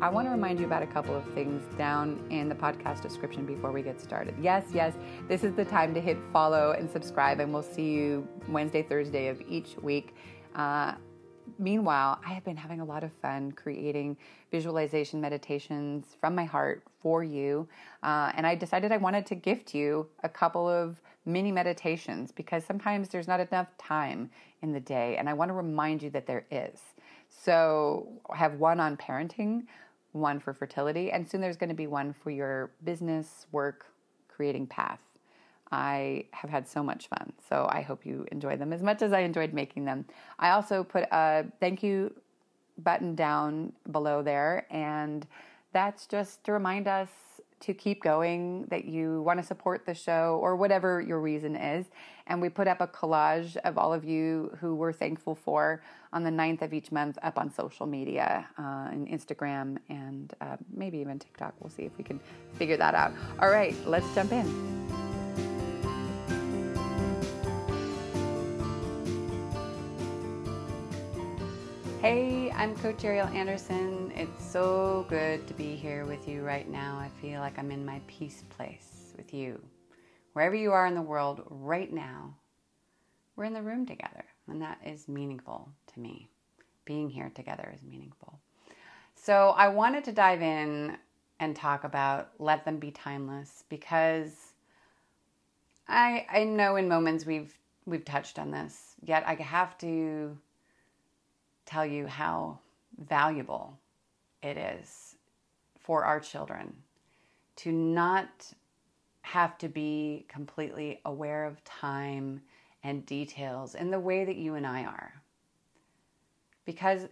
I want to remind you about a couple of things down in the podcast description before we get started. Yes, yes, this is the time to hit follow and subscribe, and we'll see you Wednesday, Thursday of each week. Uh, meanwhile, I have been having a lot of fun creating visualization meditations from my heart for you. Uh, and I decided I wanted to gift you a couple of mini meditations because sometimes there's not enough time in the day. And I want to remind you that there is. So I have one on parenting, one for fertility, and soon there's going to be one for your business, work, creating path. I have had so much fun. So I hope you enjoy them as much as I enjoyed making them. I also put a thank you button down below there, and that's just to remind us to keep going, that you want to support the show or whatever your reason is. And we put up a collage of all of you who we're thankful for on the 9th of each month up on social media, uh, and Instagram, and uh, maybe even TikTok. We'll see if we can figure that out. All right, let's jump in. Hey, I'm Coach Ariel Andersson. It's so good to be here with you right now. I feel like I'm in my peace place with you. Wherever you are in the world right now, we're in the room together, and that is meaningful to me. Being here together is meaningful. So, I wanted to dive in and talk about let them be timeless because I I know in moments we've we've touched on this, yet I have to tell you how valuable it is for our children to not have to be completely aware of time and details in the way that you and I are. Because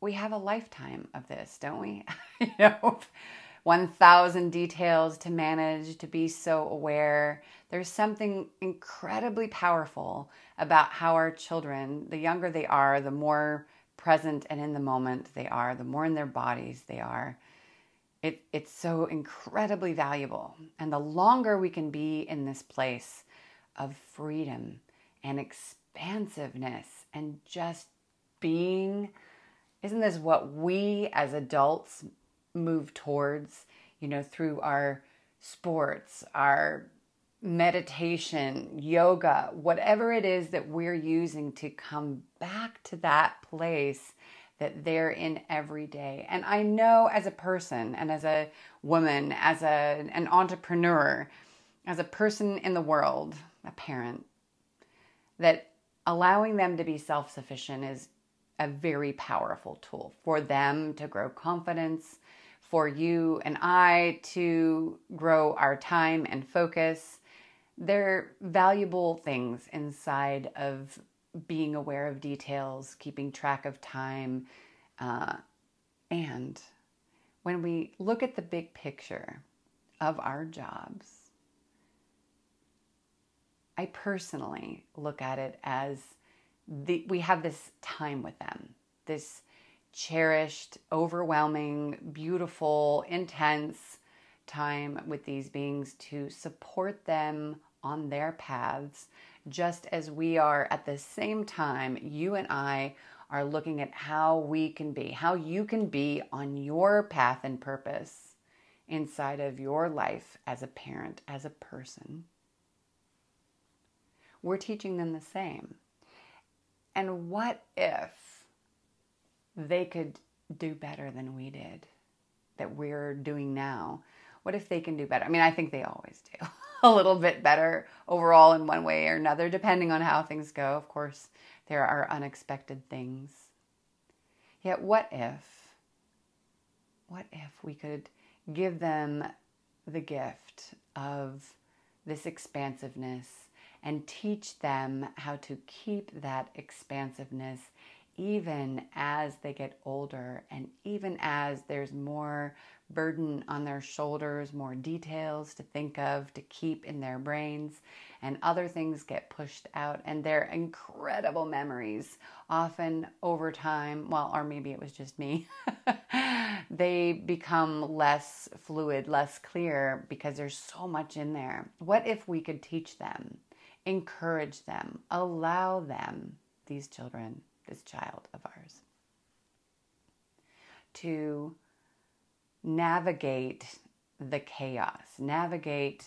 we have a lifetime of this, don't we? you know, 1,000 details to manage, to be so aware. There's something incredibly powerful about how our children, the younger they are, the more present and in the moment they are, the more in their bodies they are, it, it's so incredibly valuable. And the longer we can be in this place of freedom and expansiveness and just being, isn't this what we as adults move towards, you know, through our sports, our meditation, yoga, whatever it is that we're using to come back to that place that they're in every day. And I know as a person and as a woman, as a, an entrepreneur, as a person in the world, a parent, that allowing them to be self sufficient is a very powerful tool for them to grow confidence, for you and I to grow our time and focus they're valuable things inside of being aware of details, keeping track of time, uh, and when we look at the big picture of our jobs, I personally look at it as the, we have this time with them, this cherished, overwhelming, beautiful, intense time with these beings to support them on their paths, just as we are at the same time, you and I are looking at how we can be, how you can be on your path and purpose inside of your life as a parent, as a person. We're teaching them the same. And what if they could do better than we did, that we're doing now? What if they can do better? I mean, I think they always do a little bit better overall in one way or another, depending on how things go. Of course, there are unexpected things. Yet, what if, what if we could give them the gift of this expansiveness and teach them how to keep that expansiveness even as they get older and even as there's more burden on their shoulders, more details to think of, to keep in their brains, and other things get pushed out. And their incredible memories, often over time, well, or maybe it was just me, they become less fluid, less clear because there's so much in there. What if we could teach them, encourage them, allow them, these children, this child of ours, to navigate the chaos, navigate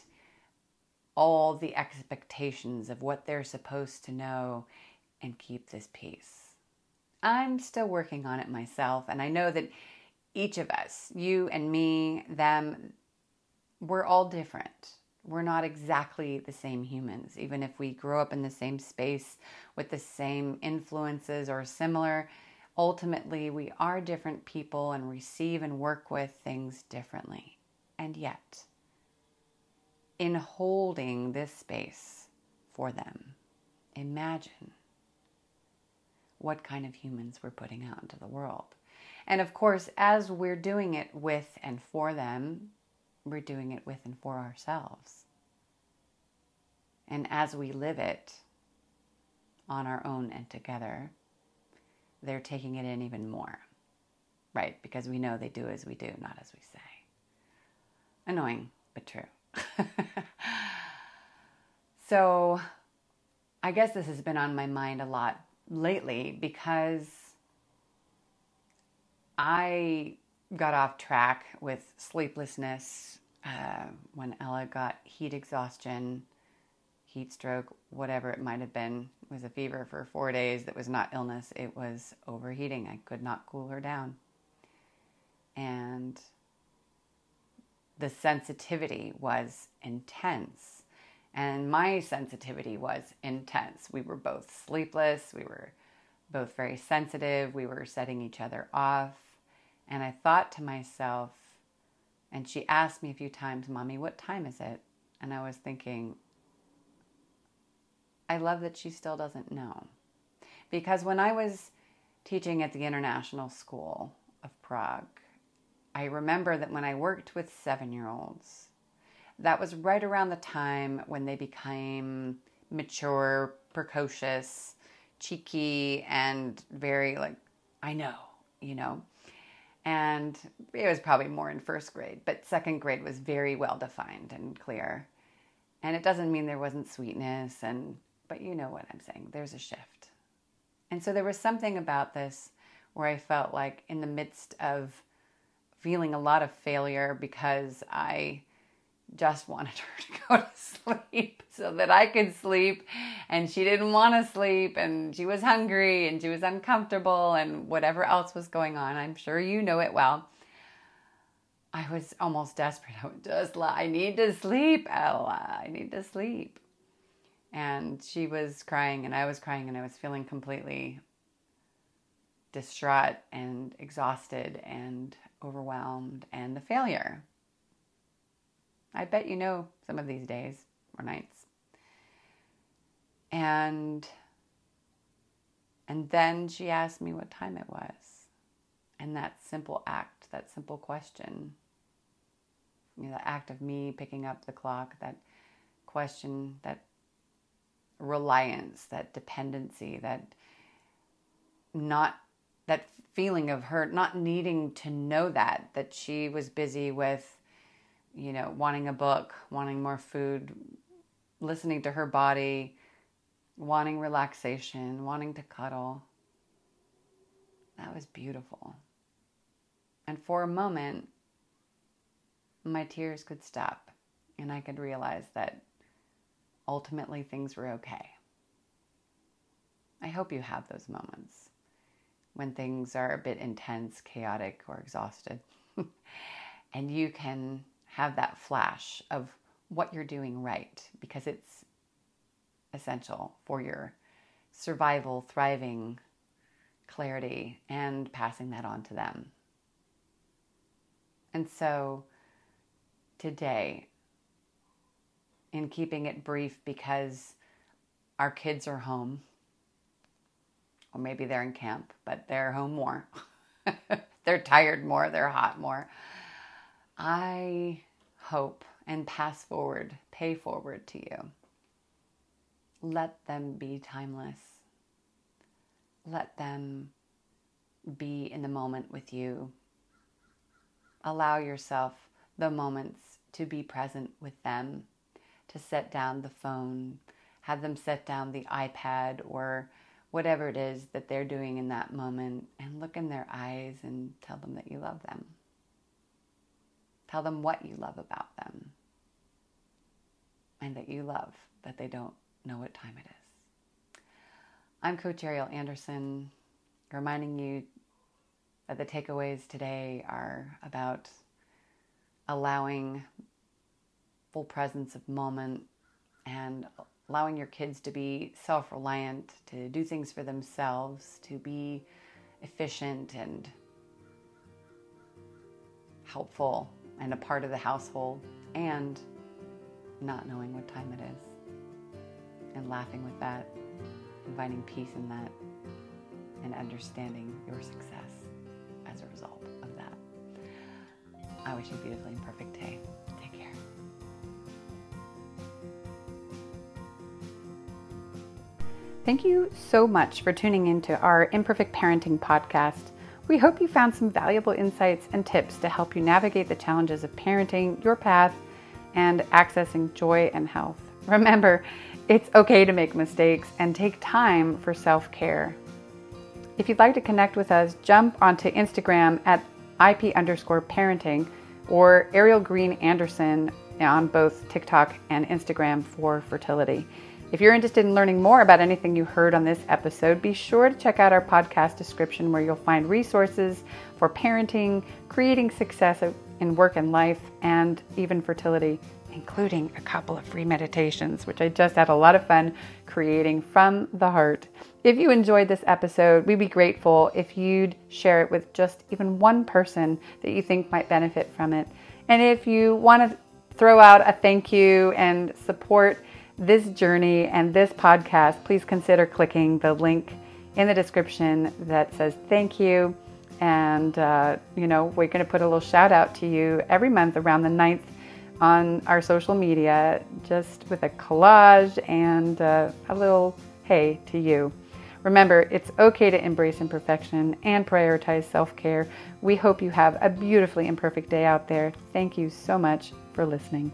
all the expectations of what they're supposed to know, and keep this peace. I'm still working on it myself, and I know that each of us, you and me, them, we're all different. We're not exactly the same humans, even if we grow up in the same space with the same influences or similar Ultimately, we are different people and receive and work with things differently. And yet, in holding this space for them, imagine what kind of humans we're putting out into the world. And of course, as we're doing it with and for them, we're doing it with and for ourselves. And as we live it on our own and together, they're taking it in even more. Right? Because we know they do as we do, not as we say. Annoying, but true. so I guess this has been on my mind a lot lately because I got off track with sleeplessness uh, when Ella got heat exhaustion heat stroke, whatever it might have been. It was a fever for four days that was not illness, it was overheating. I could not cool her down. And the sensitivity was intense. And my sensitivity was intense. We were both sleepless. We were both very sensitive. We were setting each other off. And I thought to myself, and she asked me a few times, Mommy, what time is it? And I was thinking, I love that she still doesn't know. Because when I was teaching at the International School of Prague, I remember that when I worked with seven year olds, that was right around the time when they became mature, precocious, cheeky, and very like, I know, you know. And it was probably more in first grade, but second grade was very well defined and clear. And it doesn't mean there wasn't sweetness and but you know what I'm saying. There's a shift. And so there was something about this where I felt like, in the midst of feeling a lot of failure because I just wanted her to go to sleep so that I could sleep, and she didn't want to sleep, and she was hungry, and she was uncomfortable, and whatever else was going on. I'm sure you know it well. I was almost desperate. I would just, I need to sleep, Ella. I need to sleep and she was crying and I was crying and I was feeling completely distraught and exhausted and overwhelmed and the failure. I bet you know some of these days or nights. And and then she asked me what time it was. And that simple act, that simple question, you know, the act of me picking up the clock, that question, that reliance, that dependency, that not that feeling of her not needing to know that that she was busy with you know wanting a book wanting more food listening to her body wanting relaxation wanting to cuddle that was beautiful and for a moment my tears could stop and i could realize that ultimately things were okay. I hope you have those moments when things are a bit intense, chaotic, or exhausted. and you can have that flash of what you're doing right because it's essential for your survival, thriving, clarity, and passing that on to them. And so today, in keeping it brief because our kids are home or maybe they're in camp, but they're home more. they're tired more, they're hot more. I hope and pass forward, pay forward to you. Let them be timeless. Let them be in the moment with you. Allow yourself the moments to be present with them, to set down the phone, have them set down the iPad or whatever it is that they're doing in that moment, and look in their eyes and tell them that you love them. Tell them what you love about them and that you love that they don't know what time it is. I'm Coach Ariel Andersson, reminding you that the takeaways today are about allowing full presence of moment and allowing your kids to be self reliant, to do things for themselves, to be efficient and helpful and a part of the household, and not knowing what time it is, and laughing with that, and finding peace in that, and understanding your success as a result of that. I wish you a beautifully and perfect day. Take care. Thank you so much for tuning into our Imperfect Parenting podcast. We hope you found some valuable insights and tips to help you navigate the challenges of parenting your path and accessing joy and health. Remember, it's okay to make mistakes and take time for self care. If you'd like to connect with us, jump onto Instagram at IP underscore parenting or Ariel Green Andersson on both TikTok and Instagram for fertility. If you're interested in learning more about anything you heard on this episode, be sure to check out our podcast description where you'll find resources for parenting, creating success in work and life, and even fertility, including a couple of free meditations, which I just had a lot of fun creating from the heart. If you enjoyed this episode, we'd be grateful if you'd share it with just even one person that you think might benefit from it. And if you want to throw out a thank you and support this journey and this podcast, please consider clicking the link in the description that says thank you. And, uh, you know, we're going to put a little shout out to you every month around the 9th on our social media, just with a collage and uh, a little hey to you. Remember, it's okay to embrace imperfection and prioritize self care. We hope you have a beautifully imperfect day out there. Thank you so much for listening.